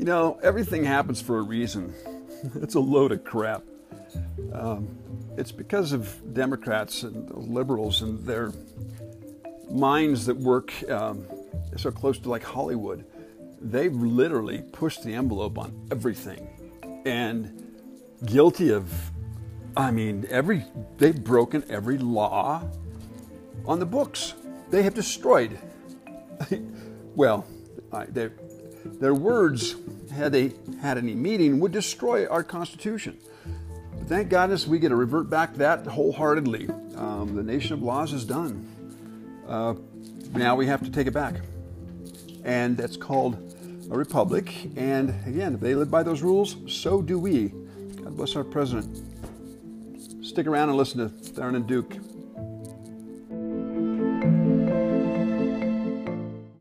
You know, everything happens for a reason. it's a load of crap. Um, it's because of Democrats and liberals and their minds that work um, so close to like Hollywood. They've literally pushed the envelope on everything and guilty of, I mean, every, they've broken every law on the books. They have destroyed. well, their, their words, had they had any meaning, would destroy our Constitution. But thank goodness we get to revert back that wholeheartedly. Um, the nation of laws is done. Uh, now we have to take it back. And that's called a republic. And again, if they live by those rules, so do we. God bless our president. Stick around and listen to Theron and Duke.